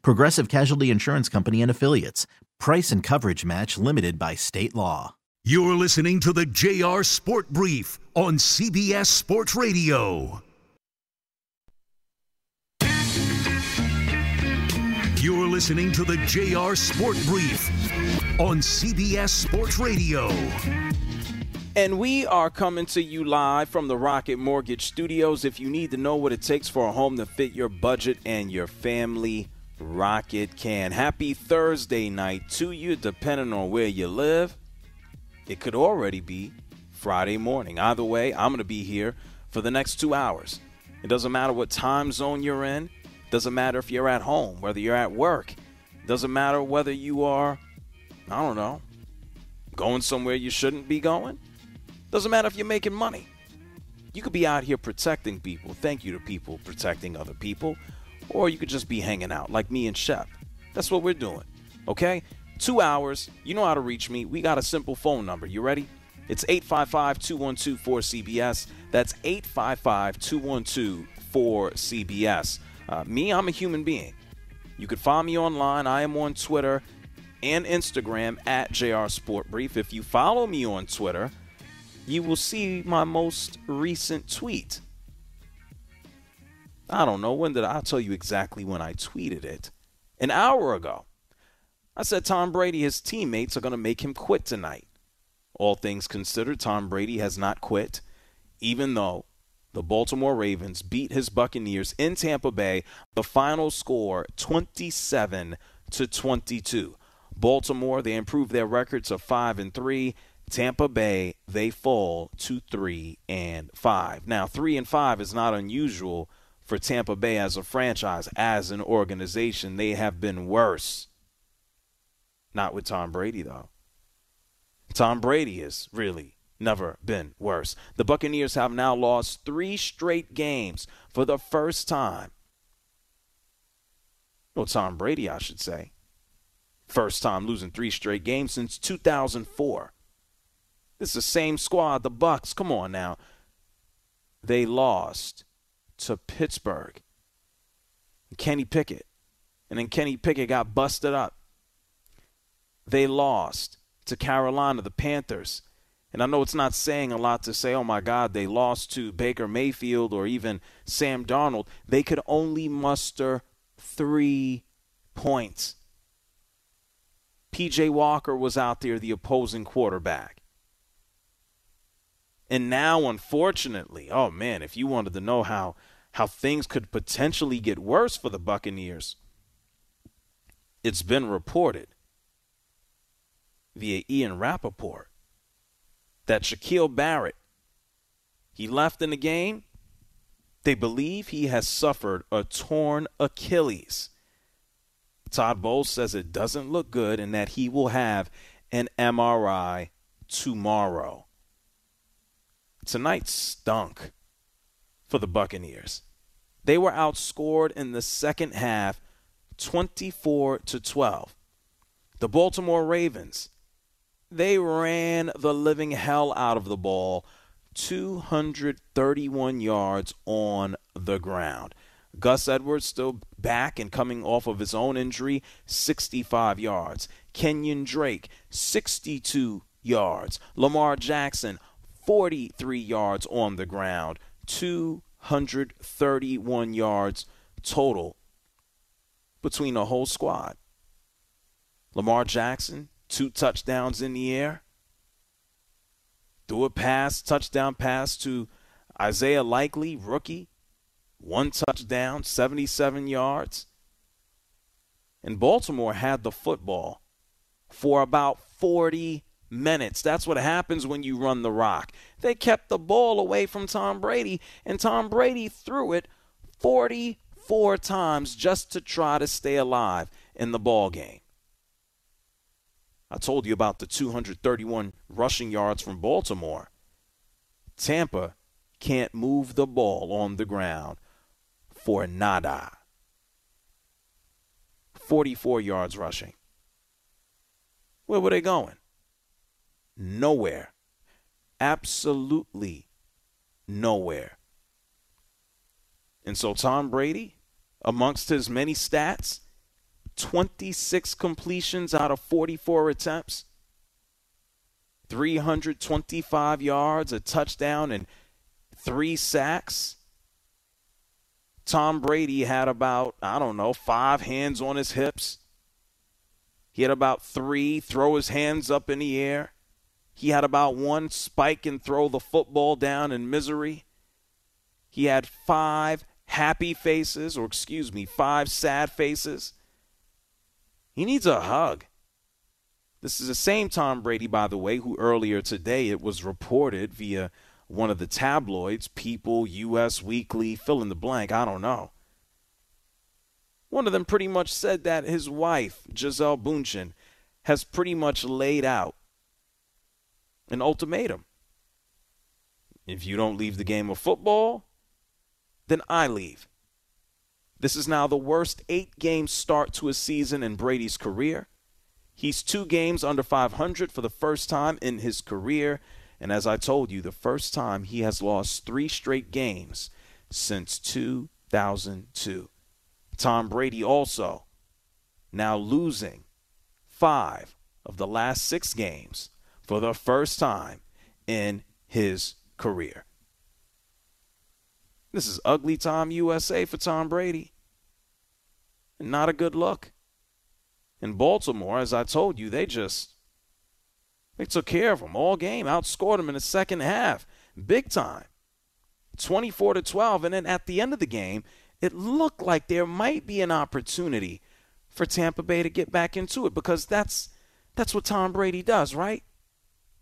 Progressive Casualty Insurance Company and Affiliates. Price and coverage match limited by state law. You're listening to the JR Sport Brief on CBS Sports Radio. You're listening to the JR Sport Brief on CBS Sports Radio. And we are coming to you live from the Rocket Mortgage Studios. If you need to know what it takes for a home to fit your budget and your family, Rocket can. Happy Thursday night to you, depending on where you live. It could already be Friday morning. Either way, I'm going to be here for the next two hours. It doesn't matter what time zone you're in, doesn't matter if you're at home, whether you're at work, doesn't matter whether you are, I don't know, going somewhere you shouldn't be going. Doesn't matter if you're making money. You could be out here protecting people. Thank you to people protecting other people. Or you could just be hanging out like me and Shep. That's what we're doing. Okay? Two hours. You know how to reach me. We got a simple phone number. You ready? It's 855 212 4CBS. That's 855 212 4CBS. Uh, me, I'm a human being. You could find me online. I am on Twitter and Instagram at JR Sport Brief. If you follow me on Twitter, you will see my most recent tweet. I don't know when did I, tell you exactly when I tweeted it. An hour ago. I said Tom Brady, his teammates are going to make him quit tonight. All things considered, Tom Brady has not quit, even though the Baltimore Ravens beat his Buccaneers in Tampa Bay. The final score 27 to 22. Baltimore, they improved their record to 5 and 3. Tampa Bay, they fall to 3 and 5. Now, 3 and 5 is not unusual for Tampa Bay as a franchise, as an organization. They have been worse. Not with Tom Brady though. Tom Brady has really never been worse. The Buccaneers have now lost 3 straight games for the first time. Well, Tom Brady, I should say. First time losing 3 straight games since 2004. This is the same squad, the Bucs. Come on now. They lost to Pittsburgh. Kenny Pickett. And then Kenny Pickett got busted up. They lost to Carolina, the Panthers. And I know it's not saying a lot to say, oh my God, they lost to Baker Mayfield or even Sam Darnold. They could only muster three points. PJ Walker was out there, the opposing quarterback. And now, unfortunately, oh man, if you wanted to know how how things could potentially get worse for the Buccaneers, it's been reported via Ian Rapoport that Shaquille Barrett he left in the game. They believe he has suffered a torn Achilles. Todd Bowles says it doesn't look good and that he will have an MRI tomorrow. Tonight stunk for the Buccaneers. They were outscored in the second half 24 to 12. The Baltimore Ravens, they ran the living hell out of the ball, 231 yards on the ground. Gus Edwards still back and coming off of his own injury, 65 yards. Kenyon Drake, 62 yards. Lamar Jackson, 43 yards on the ground, 231 yards total between the whole squad. Lamar Jackson, two touchdowns in the air. Threw a pass, touchdown pass to Isaiah Likely, rookie. One touchdown, 77 yards. And Baltimore had the football for about 40 minutes. That's what happens when you run the rock. They kept the ball away from Tom Brady, and Tom Brady threw it 44 times just to try to stay alive in the ball game. I told you about the 231 rushing yards from Baltimore. Tampa can't move the ball on the ground for nada. 44 yards rushing. Where were they going? Nowhere. Absolutely nowhere. And so Tom Brady, amongst his many stats, 26 completions out of 44 attempts, 325 yards, a touchdown, and three sacks. Tom Brady had about, I don't know, five hands on his hips. He had about three throw his hands up in the air. He had about one spike and throw the football down in misery. He had five happy faces, or excuse me, five sad faces. He needs a hug. This is the same Tom Brady, by the way, who earlier today it was reported via one of the tabloids, People, U.S. Weekly, fill in the blank, I don't know. One of them pretty much said that his wife, Gisele Bündchen, has pretty much laid out an ultimatum. If you don't leave the game of football, then I leave. This is now the worst eight game start to a season in Brady's career. He's two games under 500 for the first time in his career. And as I told you, the first time he has lost three straight games since 2002. Tom Brady also now losing five of the last six games for the first time in his career. This is ugly time USA for Tom Brady. Not a good look. In Baltimore, as I told you, they just they took care of him all game, outscored him in the second half, big time. 24 to 12 and then at the end of the game, it looked like there might be an opportunity for Tampa Bay to get back into it because that's that's what Tom Brady does, right?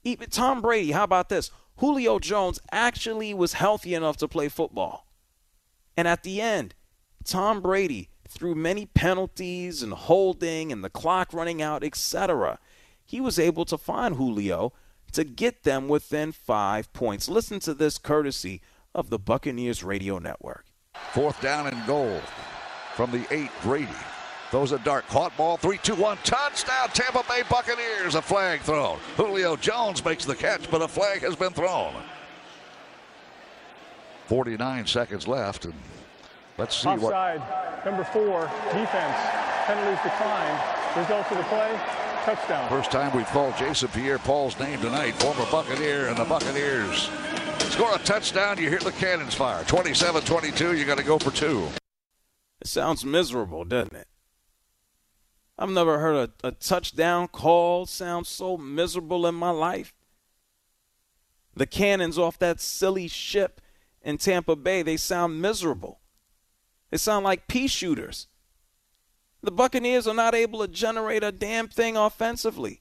Even Tom Brady, how about this? Julio Jones actually was healthy enough to play football. And at the end, Tom Brady, through many penalties and holding and the clock running out, etc., he was able to find Julio to get them within five points. Listen to this courtesy of the Buccaneers Radio Network. Fourth down and goal from the eight. Brady throws a dart, caught ball, three, two, one, touchdown, Tampa Bay Buccaneers. A flag thrown. Julio Jones makes the catch, but a flag has been thrown. 49 seconds left, and let's see Offside, what. number four, defense. Penalties decline. Results of the play, touchdown. First time we've called Jason Pierre-Paul's name tonight, former Buccaneer, and the Buccaneers score a touchdown, you hear the cannons fire. 27 22, you got to go for two. It sounds miserable, doesn't it? I've never heard a, a touchdown call sound so miserable in my life. The cannons off that silly ship in Tampa Bay, they sound miserable. They sound like pea shooters. The Buccaneers are not able to generate a damn thing offensively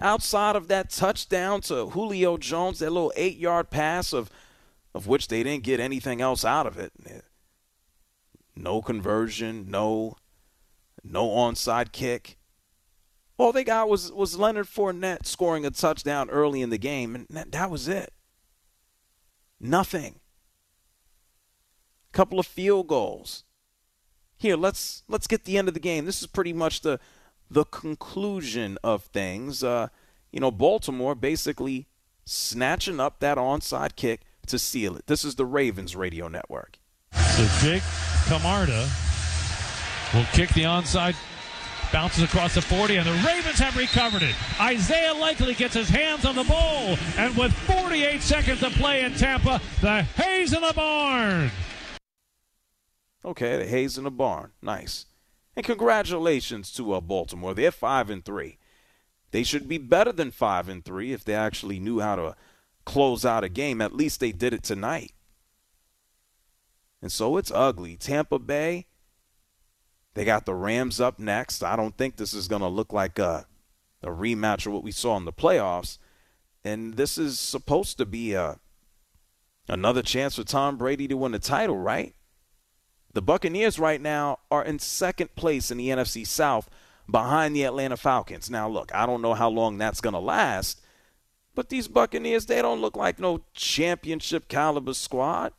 outside of that touchdown to Julio Jones, that little eight yard pass of of which they didn't get anything else out of it. No conversion, no no onside kick. All they got was was Leonard Fournette scoring a touchdown early in the game, and that, that was it. Nothing. Couple of field goals. Here, let's let's get the end of the game. This is pretty much the the conclusion of things. Uh, you know, Baltimore basically snatching up that onside kick to seal it. This is the Ravens radio network. So Jake Camarda will kick the onside, bounces across the 40, and the Ravens have recovered it. Isaiah Likely gets his hands on the ball, and with 48 seconds to play in Tampa, the hay's in the barn. Okay, the hay's in the barn. Nice. And congratulations to uh, Baltimore. They're five and three. They should be better than 5 and 3 if they actually knew how to close out a game. At least they did it tonight. And so it's ugly. Tampa Bay, they got the Rams up next. I don't think this is going to look like a, a rematch of what we saw in the playoffs. And this is supposed to be a another chance for Tom Brady to win the title, right? The Buccaneers right now are in second place in the NFC South behind the Atlanta Falcons. Now, look, I don't know how long that's going to last, but these Buccaneers, they don't look like no championship caliber squad.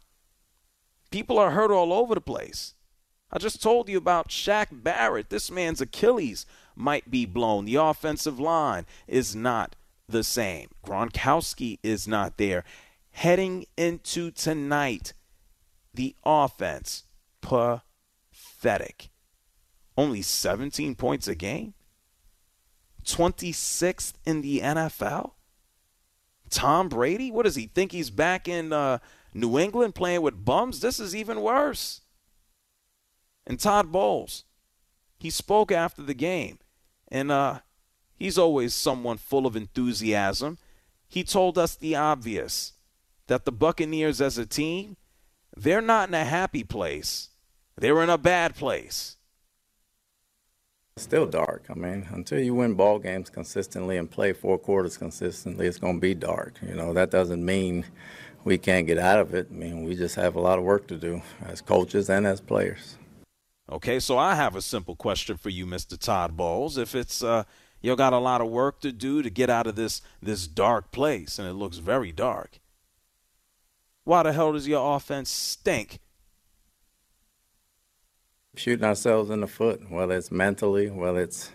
People are hurt all over the place. I just told you about Shaq Barrett. This man's Achilles might be blown. The offensive line is not the same. Gronkowski is not there. Heading into tonight, the offense pathetic. Only 17 points a game. 26th in the NFL. Tom Brady, what does he think he's back in uh, New England playing with bums? This is even worse. And Todd Bowles, he spoke after the game, and uh, he's always someone full of enthusiasm. He told us the obvious that the Buccaneers as a team, they're not in a happy place. They're in a bad place. Still dark. I mean, until you win ball games consistently and play four quarters consistently, it's going to be dark. You know, that doesn't mean we can't get out of it. I mean, we just have a lot of work to do as coaches and as players. Okay, so I have a simple question for you, Mr. Todd Bowles. If it's uh, you got a lot of work to do to get out of this this dark place, and it looks very dark, why the hell does your offense stink? Shooting ourselves in the foot, whether it's mentally, whether it's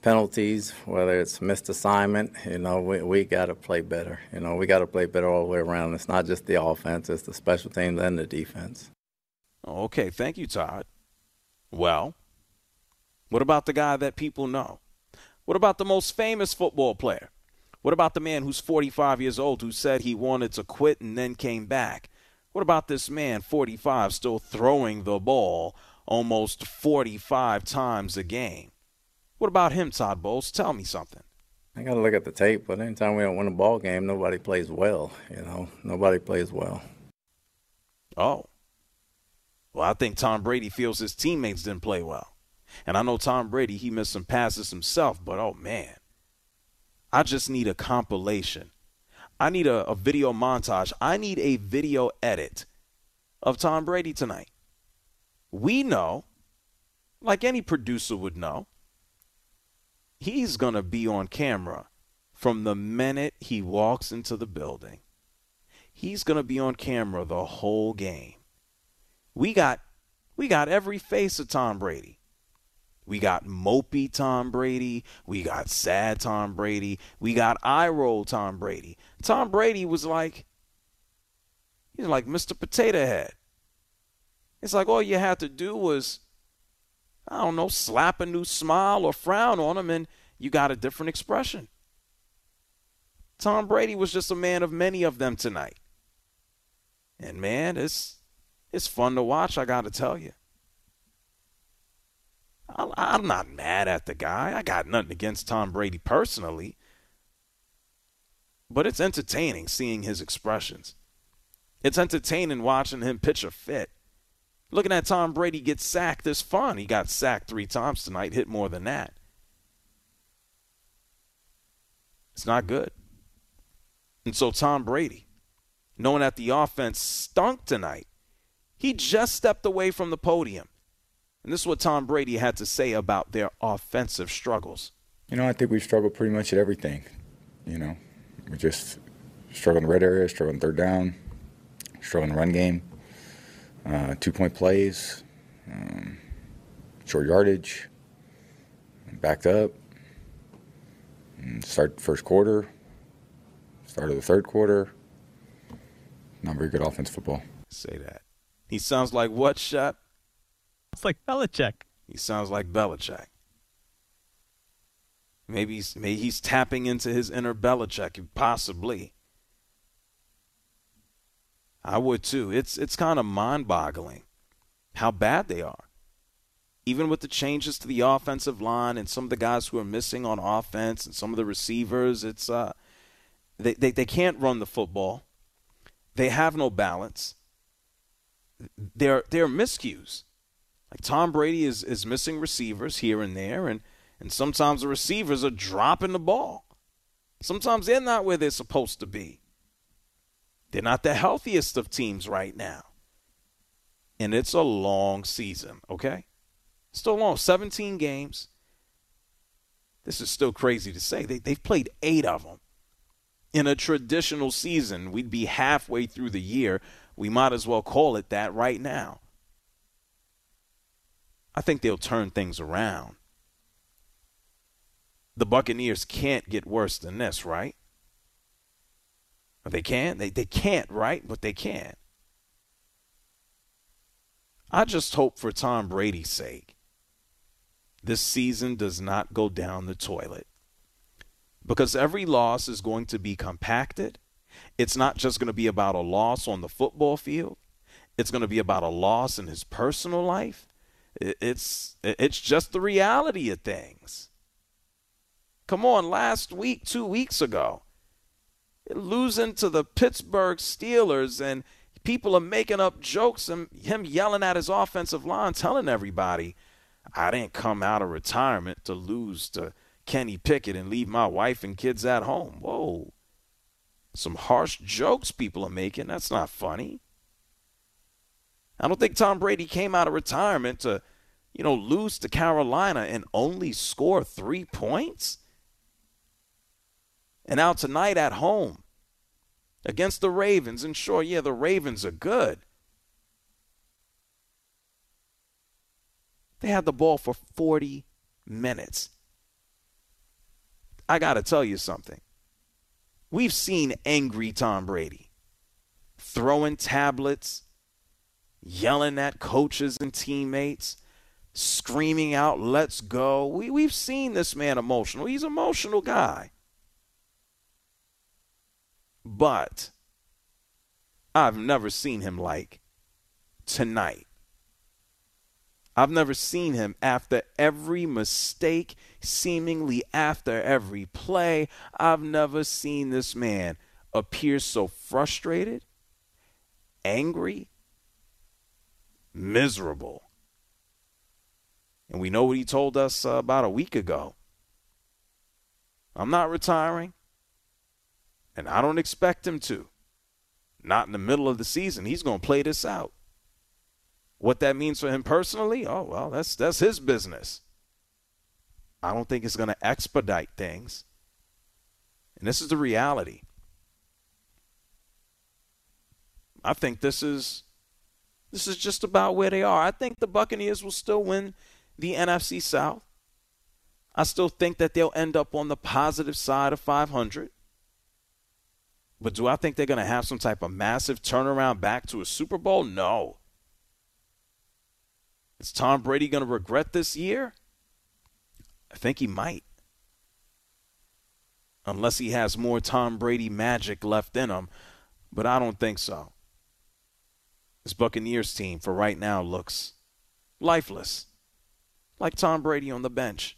penalties, whether it's missed assignment, you know, we, we got to play better. You know, we got to play better all the way around. It's not just the offense, it's the special teams and the defense. Okay, thank you, Todd. Well, what about the guy that people know? What about the most famous football player? What about the man who's 45 years old who said he wanted to quit and then came back? What about this man, 45, still throwing the ball almost 45 times a game? What about him, Todd Bowles? Tell me something. I got to look at the tape, but anytime we don't win a ball game, nobody plays well. You know, nobody plays well. Oh. Well, I think Tom Brady feels his teammates didn't play well. And I know Tom Brady, he missed some passes himself, but oh man. I just need a compilation. I need a, a video montage. I need a video edit of Tom Brady tonight. We know, like any producer would know, he's going to be on camera from the minute he walks into the building. He's going to be on camera the whole game. We got we got every face of Tom Brady. We got mopey Tom Brady. We got sad Tom Brady. We got eye roll Tom Brady. Tom Brady was like, he's like Mr. Potato Head. It's like all you had to do was, I don't know, slap a new smile or frown on him and you got a different expression. Tom Brady was just a man of many of them tonight. And man, it's it's fun to watch, I got to tell you. I'm not mad at the guy. I got nothing against Tom Brady personally. But it's entertaining seeing his expressions. It's entertaining watching him pitch a fit. Looking at Tom Brady get sacked is fun. He got sacked three times tonight, hit more than that. It's not good. And so Tom Brady, knowing that the offense stunk tonight, he just stepped away from the podium and this is what Tom Brady had to say about their offensive struggles. You know, I think we've struggled pretty much at everything. You know, we just struggle in the red area, struggle in third down, struggle in the run game, uh, two point plays, um, short yardage, backed up, start first quarter, start of the third quarter. Not very good offense football. Say that. He sounds like what, Shep? It's like Belichick. He sounds like Belichick. Maybe he's, maybe he's tapping into his inner Belichick, possibly. I would too. It's it's kind of mind-boggling how bad they are. even with the changes to the offensive line and some of the guys who are missing on offense and some of the receivers, it's uh, they, they, they can't run the football. They have no balance. They're they're miscues. Like Tom Brady is, is missing receivers here and there, and, and sometimes the receivers are dropping the ball. Sometimes they're not where they're supposed to be. They're not the healthiest of teams right now. And it's a long season, okay? Still long, 17 games. This is still crazy to say. They, they've played eight of them. In a traditional season, we'd be halfway through the year. We might as well call it that right now. I think they'll turn things around. The Buccaneers can't get worse than this, right? They can. They they can't, right? But they can. I just hope for Tom Brady's sake this season does not go down the toilet. Because every loss is going to be compacted. It's not just going to be about a loss on the football field. It's going to be about a loss in his personal life. It's it's just the reality of things. Come on, last week, 2 weeks ago, losing to the Pittsburgh Steelers and people are making up jokes and him yelling at his offensive line telling everybody I didn't come out of retirement to lose to Kenny Pickett and leave my wife and kids at home. Whoa. Some harsh jokes people are making. That's not funny. I don't think Tom Brady came out of retirement to, you know, lose to Carolina and only score three points. And now tonight at home against the Ravens. And sure, yeah, the Ravens are good. They had the ball for 40 minutes. I got to tell you something. We've seen angry Tom Brady throwing tablets, yelling at coaches and teammates, screaming out, let's go. We, we've seen this man emotional. He's an emotional guy. But I've never seen him like tonight. I've never seen him after every mistake, seemingly after every play. I've never seen this man appear so frustrated, angry, miserable. And we know what he told us uh, about a week ago. I'm not retiring, and I don't expect him to. Not in the middle of the season. He's going to play this out. What that means for him personally, oh well, that's that's his business. I don't think it's going to expedite things. And this is the reality. I think this is this is just about where they are. I think the Buccaneers will still win the NFC South. I still think that they'll end up on the positive side of 500. But do I think they're going to have some type of massive turnaround back to a Super Bowl? No. Is Tom Brady going to regret this year? I think he might. Unless he has more Tom Brady magic left in him, but I don't think so. This Buccaneers team for right now looks lifeless, like Tom Brady on the bench.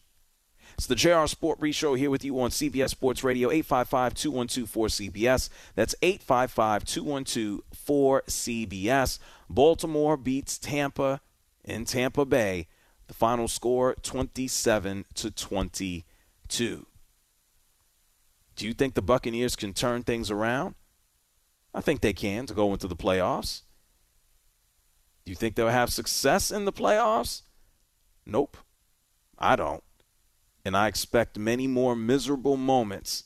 It's the JR Sport Brief Show here with you on CBS Sports Radio, 855 212 4CBS. That's 855 212 4CBS. Baltimore beats Tampa in Tampa Bay. The final score 27 to 22. Do you think the Buccaneers can turn things around? I think they can to go into the playoffs. Do you think they'll have success in the playoffs? Nope. I don't. And I expect many more miserable moments,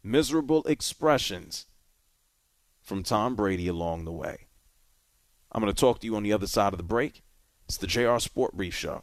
miserable expressions from Tom Brady along the way. I'm going to talk to you on the other side of the break. It's the JR Sport Brief Show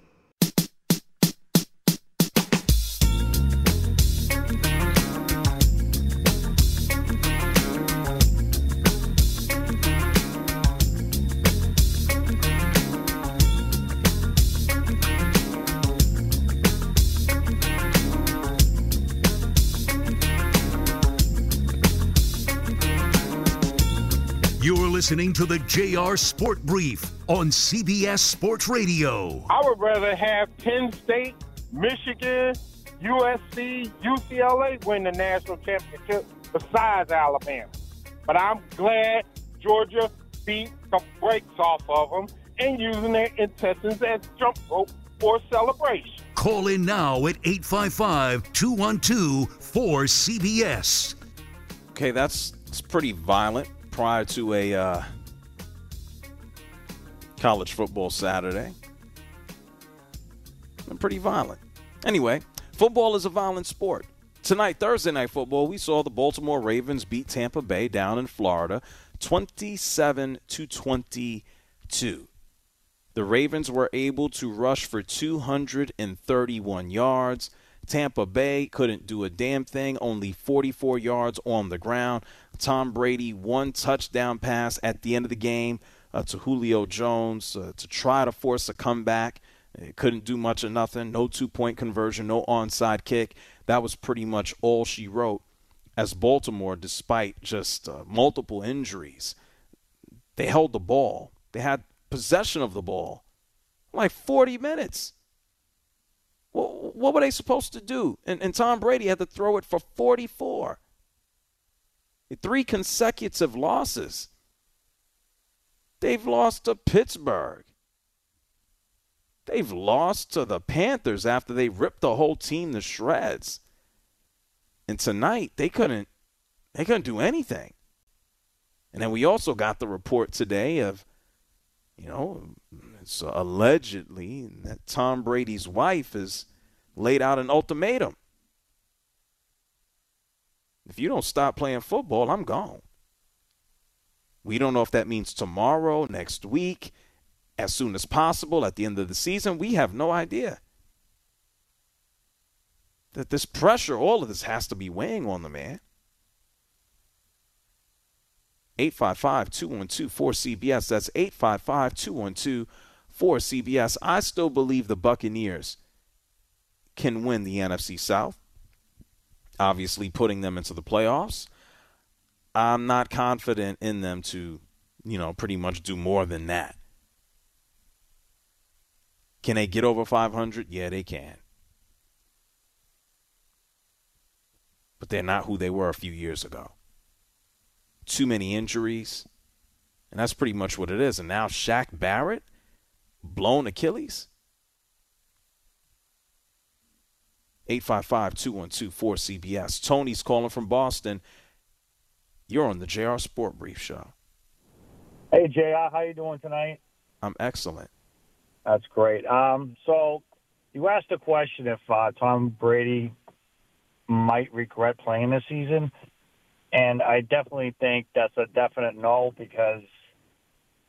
Listening to the JR Sport Brief on CBS Sports Radio. I would rather have Penn State, Michigan, USC, UCLA win the national championship besides Alabama. But I'm glad Georgia beat the brakes off of them and using their intestines as jump rope for celebration. Call in now at 855 212 4CBS. Okay, that's, that's pretty violent prior to a uh, college football Saturday. And pretty violent. Anyway, football is a violent sport. Tonight, Thursday night football, we saw the Baltimore Ravens beat Tampa Bay down in Florida 27 to 22. The Ravens were able to rush for 231 yards. Tampa Bay couldn't do a damn thing, only 44 yards on the ground. Tom Brady, one touchdown pass at the end of the game uh, to Julio Jones uh, to try to force a comeback. It couldn't do much of nothing. No two point conversion, no onside kick. That was pretty much all she wrote. As Baltimore, despite just uh, multiple injuries, they held the ball. They had possession of the ball like 40 minutes. Well, what were they supposed to do? And, and Tom Brady had to throw it for 44. Three consecutive losses. They've lost to Pittsburgh. They've lost to the Panthers after they ripped the whole team to shreds. And tonight they couldn't they couldn't do anything. And then we also got the report today of you know, it's allegedly that Tom Brady's wife has laid out an ultimatum. If you don't stop playing football, I'm gone. We don't know if that means tomorrow, next week, as soon as possible, at the end of the season. We have no idea. That this pressure, all of this has to be weighing on the man. 855 212 4CBS. That's 855 212 4CBS. I still believe the Buccaneers can win the NFC South, obviously putting them into the playoffs. I'm not confident in them to, you know, pretty much do more than that. Can they get over 500? Yeah, they can. But they're not who they were a few years ago too many injuries. And that's pretty much what it is. And now Shaq Barrett, blown Achilles. 855 212 4CBS. Tony's calling from Boston. You're on the JR Sport Brief Show. Hey, JR, how you doing tonight? I'm excellent. That's great. Um, so you asked a question if uh, Tom Brady might regret playing this season. And I definitely think that's a definite no because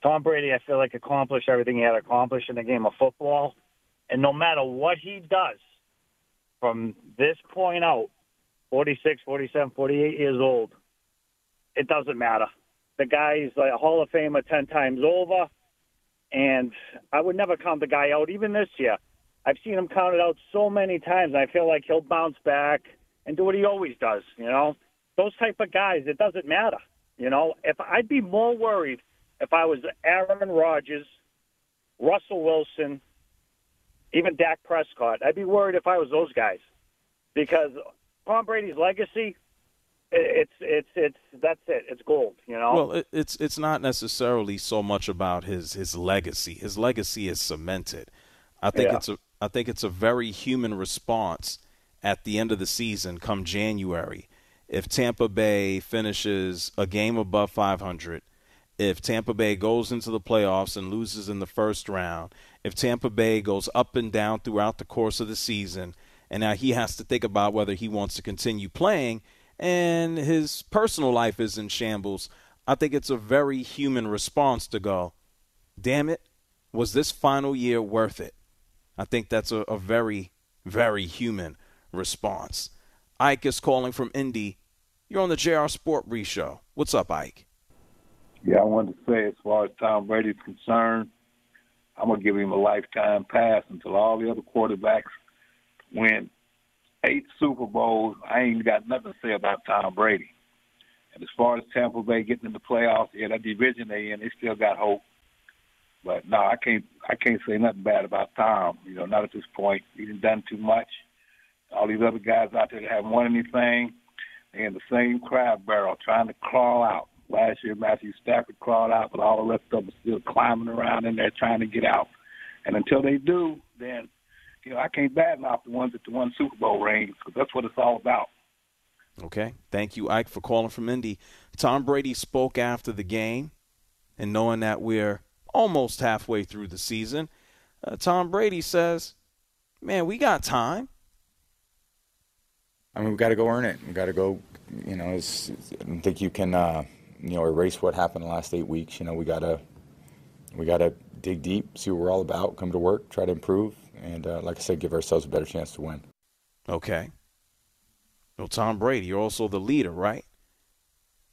Tom Brady, I feel like, accomplished everything he had accomplished in the game of football. And no matter what he does from this point out, 46, 47, 48 years old, it doesn't matter. The guy's a Hall of Famer 10 times over. And I would never count the guy out, even this year. I've seen him counted out so many times. I feel like he'll bounce back and do what he always does, you know? those type of guys, it doesn't matter. You know, if I'd be more worried if I was Aaron Rodgers, Russell Wilson, even Dak Prescott. I'd be worried if I was those guys because Tom Brady's legacy. It's it's it's that's it. It's gold, you know. Well, it's it's not necessarily so much about his his legacy. His legacy is cemented. I think yeah. it's a I think it's a very human response at the end of the season, come January, if Tampa Bay finishes a game above 500, if Tampa Bay goes into the playoffs and loses in the first round, if Tampa Bay goes up and down throughout the course of the season, and now he has to think about whether he wants to continue playing, and his personal life is in shambles, I think it's a very human response to go, damn it, was this final year worth it? I think that's a, a very, very human response. Ike is calling from Indy. You're on the JR Sport Brief Show. What's up, Ike? Yeah, I wanted to say, as far as Tom Brady's concerned, I'm gonna give him a lifetime pass until all the other quarterbacks win eight Super Bowls. I ain't got nothing to say about Tom Brady. And as far as Tampa Bay getting in the playoffs, yeah, that division they in, they still got hope. But no, I can't I can't say nothing bad about Tom. You know, not at this point. He's done too much. All these other guys out there that haven't won anything, they in the same crab barrel trying to crawl out. Last year, Matthew Stafford crawled out, but all the rest of them still climbing around in there trying to get out. And until they do, then you know I can't badmouth the ones that won Super Bowl rings because that's what it's all about. Okay. Thank you, Ike, for calling from Indy. Tom Brady spoke after the game, and knowing that we're almost halfway through the season, uh, Tom Brady says, Man, we got time. I mean, we've got to go earn it. We've got to go, you know, it's, I don't think you can, uh, you know, erase what happened the last eight weeks. You know, we got to, we got to dig deep, see what we're all about, come to work, try to improve, and uh, like I said, give ourselves a better chance to win. Okay. Well, Tom Brady, you're also the leader, right?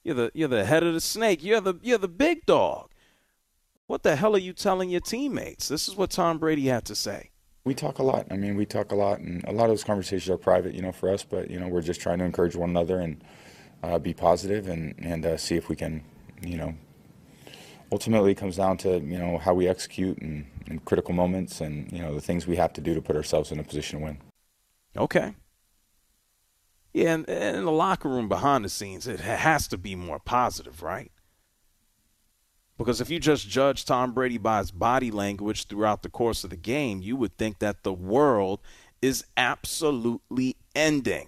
You're the you're the head of the snake. You're the you're the big dog. What the hell are you telling your teammates? This is what Tom Brady had to say. We talk a lot. I mean, we talk a lot, and a lot of those conversations are private, you know, for us. But you know, we're just trying to encourage one another and uh, be positive and and uh, see if we can, you know, ultimately it comes down to you know how we execute and, and critical moments and you know the things we have to do to put ourselves in a position to win. Okay. Yeah, and in the locker room behind the scenes, it has to be more positive, right? Because if you just judge Tom Brady by his body language throughout the course of the game, you would think that the world is absolutely ending.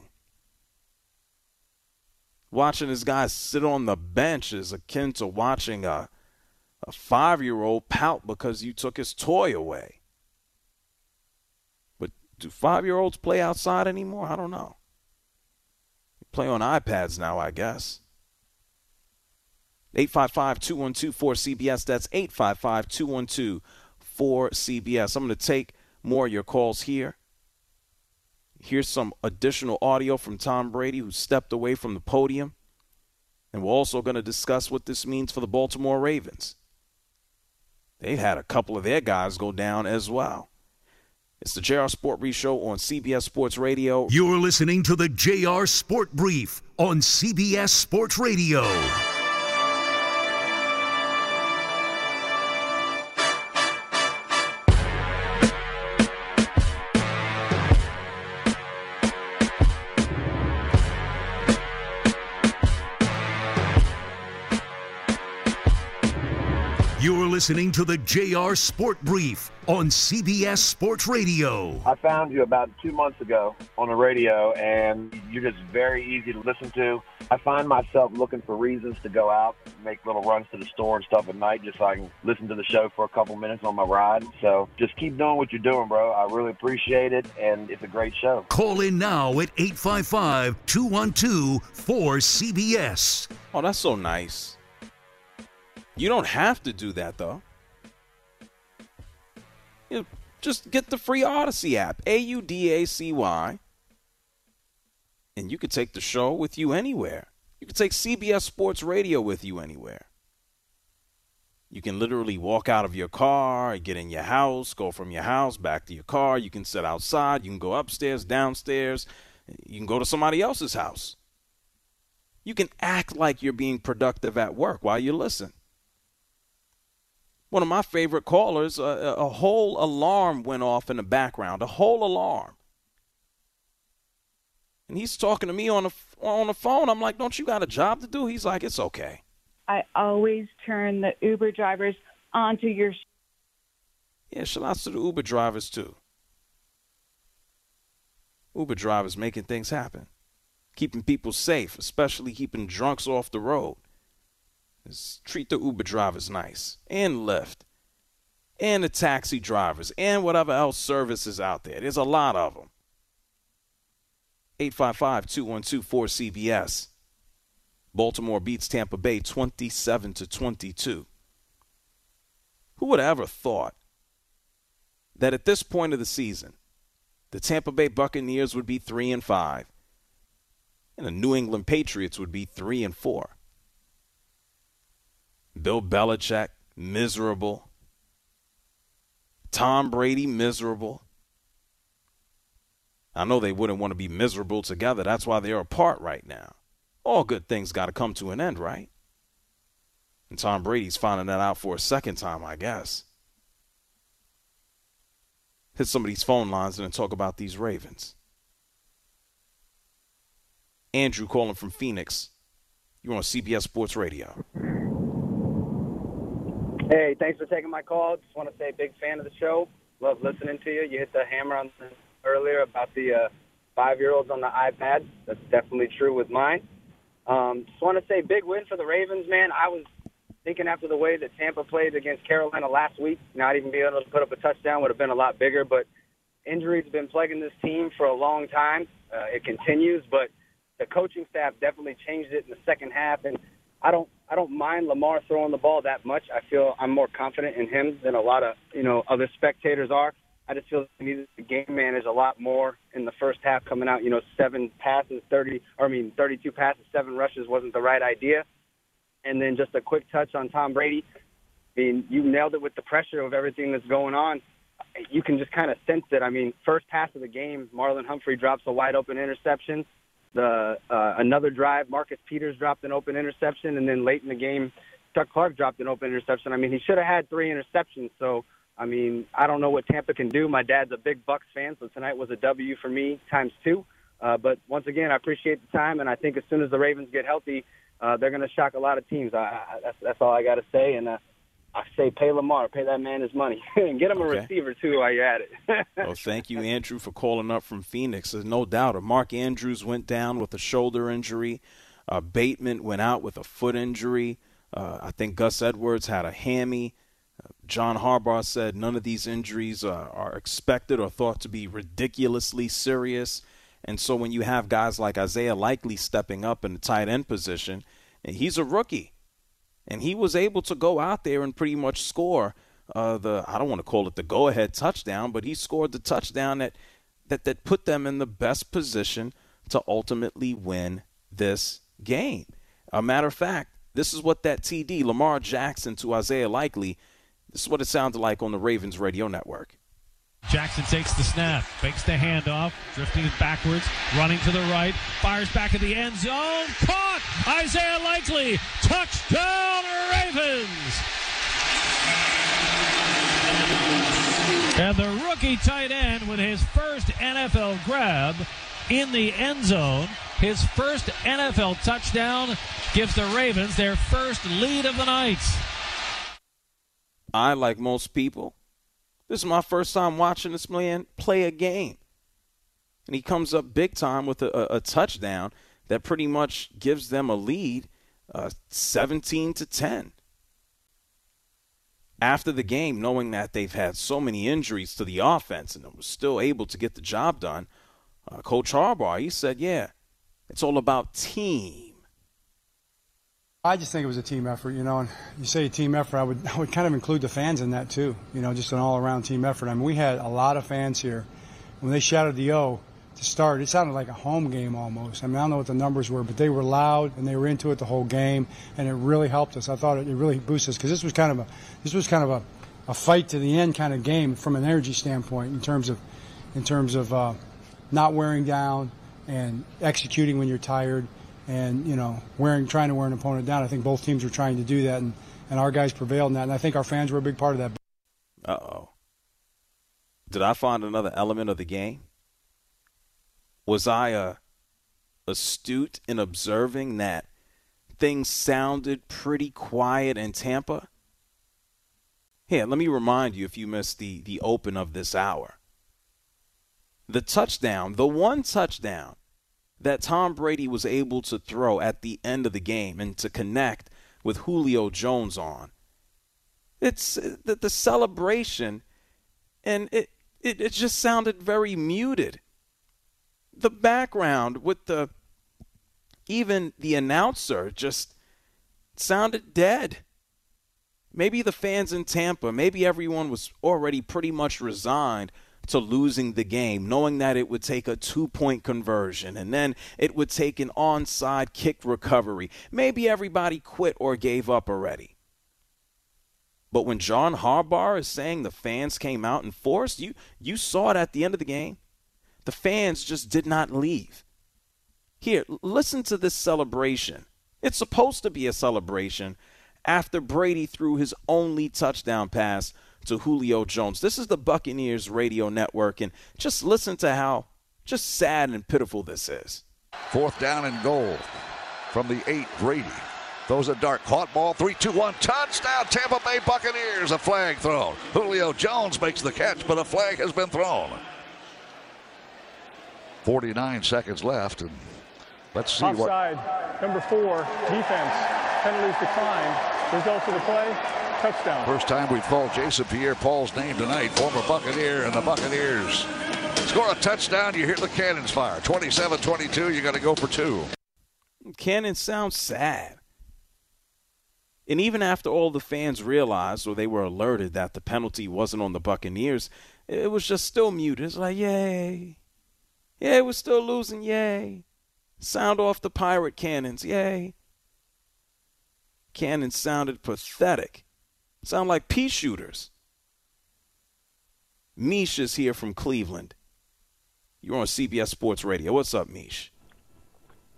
Watching this guy sit on the bench is akin to watching a, a five year old pout because you took his toy away. But do five year olds play outside anymore? I don't know play on iPads now, I guess. 855 212 4CBS. That's 855 212 4CBS. I'm going to take more of your calls here. Here's some additional audio from Tom Brady, who stepped away from the podium. And we're also going to discuss what this means for the Baltimore Ravens. They've had a couple of their guys go down as well. It's the JR Sport Brief Show on CBS Sports Radio. You're listening to the JR Sport Brief on CBS Sports Radio. Listening to the JR Sport Brief on CBS Sports Radio. I found you about two months ago on the radio, and you're just very easy to listen to. I find myself looking for reasons to go out, make little runs to the store and stuff at night just so I can listen to the show for a couple minutes on my ride. So just keep doing what you're doing, bro. I really appreciate it, and it's a great show. Call in now at 855 212 4CBS. Oh, that's so nice. You don't have to do that though. You know, just get the free Audacy app, A U D A C Y, and you could take the show with you anywhere. You can take CBS Sports Radio with you anywhere. You can literally walk out of your car, get in your house, go from your house back to your car. You can sit outside. You can go upstairs, downstairs. You can go to somebody else's house. You can act like you're being productive at work while you listen one of my favorite callers, a, a, whole alarm went off in the background, a whole alarm. And he's talking to me on the on the phone. I'm like, "Don't you got a job to do?" He's like, "It's okay." I always turn the Uber drivers onto your. Yeah, shout out to the Uber drivers too. Uber drivers making things happen, keeping people safe, especially keeping drunks off the road is treat the Uber drivers nice and Lyft and the taxi drivers and whatever else services out there. There's a lot of them. 855 212 4CBS. Baltimore beats Tampa Bay 27 to 22. Who would have ever thought that at this point of the season, the Tampa Bay Buccaneers would be 3 and 5 and the New England Patriots would be 3 and 4? Bill Belichick, miserable. Tom Brady, miserable. I know they wouldn't want to be miserable together. That's why they're apart right now. all good things got to come to an end, right? And Tom Brady's finding that out for a second time, I guess. Hit some of these phone lines and talk about these Ravens. Andrew calling from Phoenix. You're on CBS Sports Radio. Hey, thanks for taking my call. Just want to say, big fan of the show. Love listening to you. You hit the hammer on earlier about the uh, five-year-olds on the iPad. That's definitely true with mine. Um, just want to say, big win for the Ravens, man. I was thinking after the way that Tampa played against Carolina last week, not even being able to put up a touchdown would have been a lot bigger. But injuries have been plaguing this team for a long time. Uh, it continues, but the coaching staff definitely changed it in the second half, and I don't I don't mind Lamar throwing the ball that much. I feel I'm more confident in him than a lot of you know other spectators are. I just feel he needs to game manage a lot more in the first half, coming out you know seven passes, thirty or I mean thirty two passes, seven rushes wasn't the right idea. And then just a quick touch on Tom Brady. I mean, you nailed it with the pressure of everything that's going on. You can just kind of sense it. I mean, first pass of the game, Marlon Humphrey drops a wide open interception the uh, another drive, Marcus Peters dropped an open interception, and then late in the game, Chuck Clark dropped an open interception. I mean, he should have had three interceptions. So, I mean, I don't know what Tampa can do. My dad's a big Bucs fan, so tonight was a W for me times two. Uh, but once again, I appreciate the time, and I think as soon as the Ravens get healthy, uh, they're going to shock a lot of teams. I, I, that's, that's all I got to say. And uh, I say pay Lamar, pay that man his money, and get him a receiver too while you're at it. well, thank you, Andrew, for calling up from Phoenix. There's no doubt. Mark Andrews went down with a shoulder injury. Uh, Bateman went out with a foot injury. Uh, I think Gus Edwards had a hammy. Uh, John Harbaugh said none of these injuries uh, are expected or thought to be ridiculously serious. And so when you have guys like Isaiah Likely stepping up in the tight end position, and he's a rookie and he was able to go out there and pretty much score uh, the I don't want to call it the go ahead touchdown, but he scored the touchdown that, that that put them in the best position to ultimately win this game. A matter of fact, this is what that TD Lamar Jackson to Isaiah Likely. This is what it sounded like on the Ravens radio network. Jackson takes the snap, fakes the handoff, drifting backwards, running to the right, fires back in the end zone, caught! Isaiah Likely, touchdown Ravens! And the rookie tight end with his first NFL grab in the end zone, his first NFL touchdown gives the Ravens their first lead of the night. I, like most people, this is my first time watching this man play a game. And he comes up big time with a, a, a touchdown that pretty much gives them a lead uh, 17 to 10. After the game, knowing that they've had so many injuries to the offense and was still able to get the job done, uh, Coach Harbaugh, he said, yeah, it's all about team. I just think it was a team effort, you know. And you say a team effort, I would I would kind of include the fans in that too, you know, just an all-around team effort. I mean, we had a lot of fans here. When they shouted the O to start, it sounded like a home game almost. I mean, I don't know what the numbers were, but they were loud and they were into it the whole game, and it really helped us. I thought it, it really boosted us because this was kind of a this was kind of a, a fight to the end kind of game from an energy standpoint in terms of in terms of uh, not wearing down and executing when you're tired and you know wearing trying to wear an opponent down. I think both teams were trying to do that, and, and our guys prevailed in that. And I think our fans were a big part of that. Uh oh. Did I find another element of the game? Was I uh, astute in observing that things sounded pretty quiet in Tampa? Here, let me remind you if you missed the, the open of this hour. The touchdown, the one touchdown that Tom Brady was able to throw at the end of the game and to connect with Julio Jones on. It's uh, the, the celebration, and it, it, it just sounded very muted. The background with the, even the announcer just sounded dead. Maybe the fans in Tampa, maybe everyone was already pretty much resigned to losing the game, knowing that it would take a two point conversion and then it would take an onside kick recovery. Maybe everybody quit or gave up already. But when John Harbaugh is saying the fans came out in force, you, you saw it at the end of the game. The fans just did not leave. Here, listen to this celebration. It's supposed to be a celebration after Brady threw his only touchdown pass to Julio Jones. This is the Buccaneers radio network, and just listen to how just sad and pitiful this is. Fourth down and goal from the eight. Brady throws a dart, caught ball, three, two, one, touchdown, Tampa Bay Buccaneers. A flag thrown. Julio Jones makes the catch, but a flag has been thrown. 49 seconds left, and let's see Offside, what. number four, defense. Penalties declined. Results of the play, touchdown. First time we've called Jason Pierre-Paul's name tonight, former Buccaneer, and the Buccaneers score a touchdown. You hear the cannons fire. 27-22. You got to go for two. Cannon sounds sad. And even after all the fans realized or they were alerted that the penalty wasn't on the Buccaneers, it was just still muted. It's like, yay. Yeah, we're still losing, yay. Sound off the pirate cannons, yay. Cannons sounded pathetic. Sound like pea shooters. Mish is here from Cleveland. You're on CBS Sports Radio. What's up, Mish?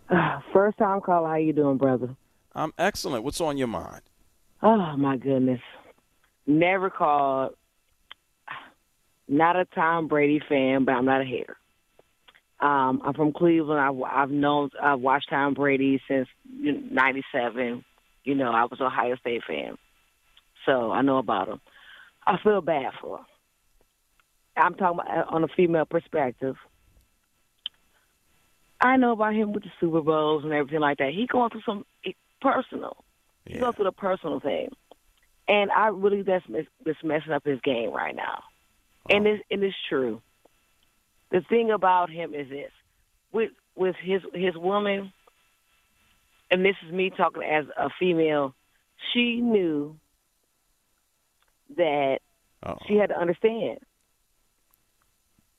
First time caller. How you doing, brother? I'm excellent. What's on your mind? Oh my goodness. Never called. Not a Tom Brady fan, but I'm not a hater. Um, I'm from Cleveland. I've, I've known, I've watched Tom Brady since '97. You know, I was an Ohio State fan, so I know about him. I feel bad for him. I'm talking about uh, on a female perspective. I know about him with the Super Bowls and everything like that. He going through some personal. Yeah. He going through the personal thing, and I really that's just messing up his game right now. Oh. And it's and it's true. The thing about him is this: with with his his woman, and this is me talking as a female. She knew that Uh-oh. she had to understand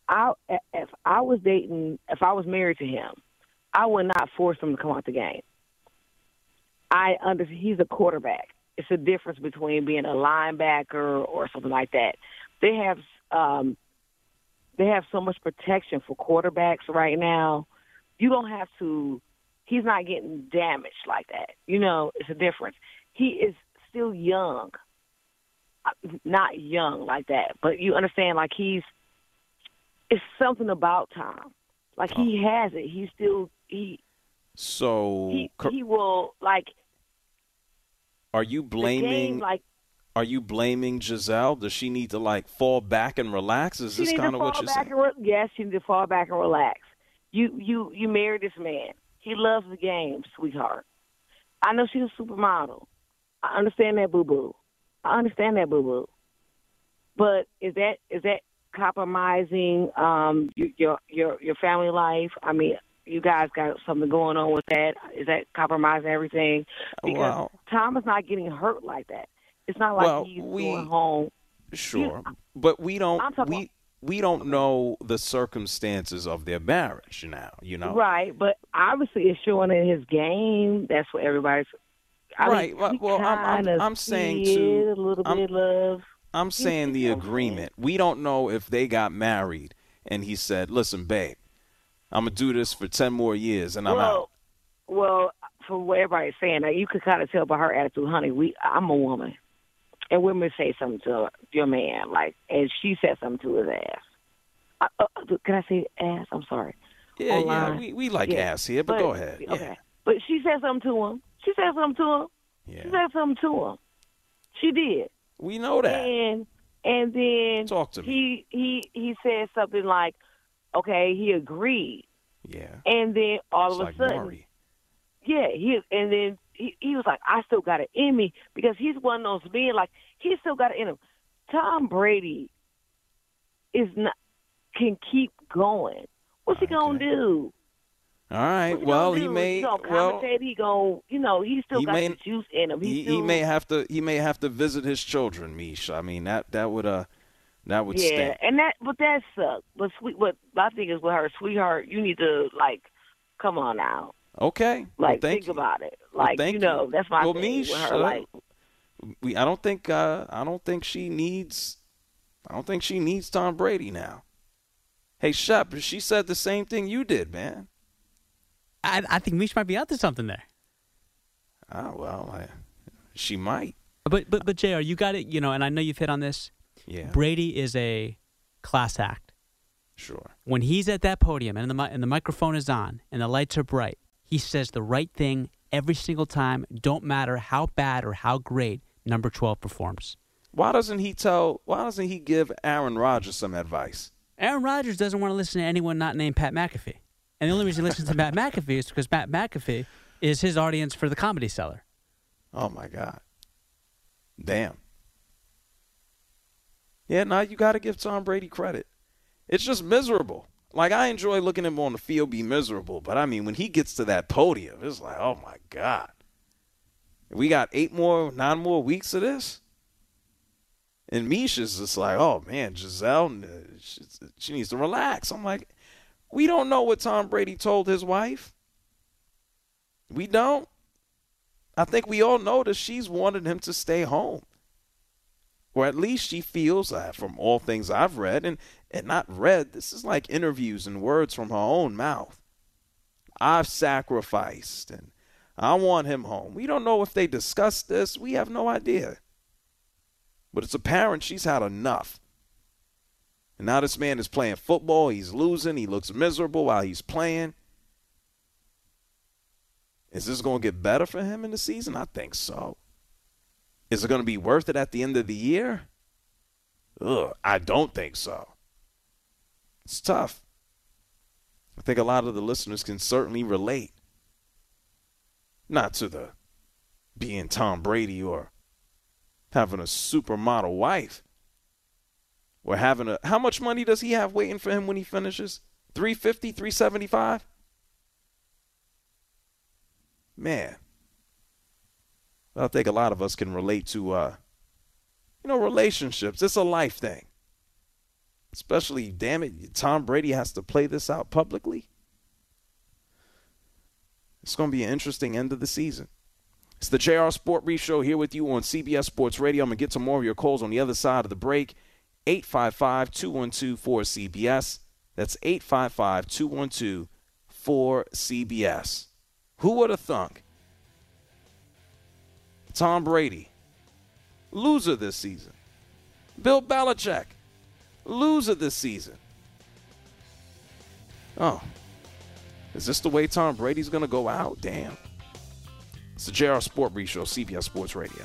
I if I was dating, if I was married to him, I would not force him to come out the game. I under he's a quarterback. It's a difference between being a linebacker or something like that. They have um, they have so much protection for quarterbacks right now. You don't have to. He's not getting damaged like that. You know, it's a difference. He is still young, not young like that, but you understand. Like he's it's something about Tom. Like oh. he has it. He still he. So he, he will like. Are you blaming? Game, like, are you blaming Gisele? Does she need to like fall back and relax? Is this kind of what you're saying? Re- yes, she needs to fall back and relax. You you you married this man. He loves the game, sweetheart. I know she's a supermodel. I understand that, boo boo. I understand that, boo boo. But is that is that compromising um, your your your family life? I mean, you guys got something going on with that. Is that compromising everything? Because well, Tom is not getting hurt like that. It's not like well, he's we, going home. Sure, you, but we don't we we don't know the circumstances of their marriage now. You know, right? But obviously, it's showing in his game. That's what everybody's. I right. Mean, well, I'm, I'm, I'm saying to a little I'm, bit of love. I'm saying the agreement. We don't know if they got married and he said, "Listen, babe, I'm gonna do this for ten more years and I'm well, out." Well, from what everybody's saying, you could kind of tell by her attitude, honey. We, I'm a woman, and women say something to your man, like, and she said something to his ass. Uh, uh, can I say ass? I'm sorry. Yeah, Online. yeah, we, we like yeah. ass here, but, but go ahead. Okay, yeah. But she said something to him. She said something to him. Yeah. She said something to him. She did. We know that. And and then talk to me. He he he said something like, "Okay," he agreed. Yeah. And then all it's of a like sudden, Maury. yeah, he and then he he was like, "I still got it in me," because he's one of those men like he still got it in him. Tom Brady is not can keep going. What's he gonna do? All right. Well, he may. He well. He gonna, you know, he still he got may, the juice in him. He, he, still, he may have to. He may have to visit his children, Mish. I mean, that that would uh, that would yeah, stink. and that, but that sucks. But sweet, what I think is with her, sweetheart, you need to like, come on out. Okay. Like, well, think you. about it. Well, Like, thank you know, that's my well, thing Mish, with her. uh, Like, we. I don't think. Uh, I don't think she needs. I don't think she needs Tom Brady now. Hey, Shep, she said the same thing you did, man. I, I think Mish might be out to something there. Oh well, I, she might. But but but Jr. You got it. You know, and I know you've hit on this. Yeah. Brady is a class act. Sure. When he's at that podium and the and the microphone is on and the lights are bright, he says the right thing every single time. Don't matter how bad or how great number twelve performs. Why doesn't he tell? Why doesn't he give Aaron Rodgers some advice? Aaron Rodgers doesn't want to listen to anyone not named Pat McAfee, and the only reason he listens to Matt McAfee is because Matt McAfee is his audience for the Comedy Cellar. Oh my God. Damn. Yeah, now you got to give Tom Brady credit. It's just miserable. Like I enjoy looking at him on the field be miserable, but I mean when he gets to that podium, it's like, oh my God. We got eight more, nine more weeks of this. And Misha's just like, oh man, Gisele, she, she needs to relax. I'm like, we don't know what Tom Brady told his wife. We don't. I think we all know that she's wanted him to stay home. Or at least she feels that from all things I've read and, and not read. This is like interviews and words from her own mouth. I've sacrificed and I want him home. We don't know if they discussed this. We have no idea. But it's apparent she's had enough. And now this man is playing football. He's losing. He looks miserable while he's playing. Is this going to get better for him in the season? I think so. Is it going to be worth it at the end of the year? Ugh, I don't think so. It's tough. I think a lot of the listeners can certainly relate. Not to the being Tom Brady or having a supermodel wife or having a how much money does he have waiting for him when he finishes? 350 375 man. I think a lot of us can relate to uh you know relationships. It's a life thing. Especially damn it tom brady has to play this out publicly? It's going to be an interesting end of the season. It's the JR Sport Brief Show here with you on CBS Sports Radio. I'm going to get some more of your calls on the other side of the break. 855 212 4CBS. That's 855 212 4CBS. Who would have thunk? Tom Brady, loser this season. Bill Belichick, loser this season. Oh, is this the way Tom Brady's going to go out? Damn. It's the JR Sport Brief Show, CBS Sports Radio.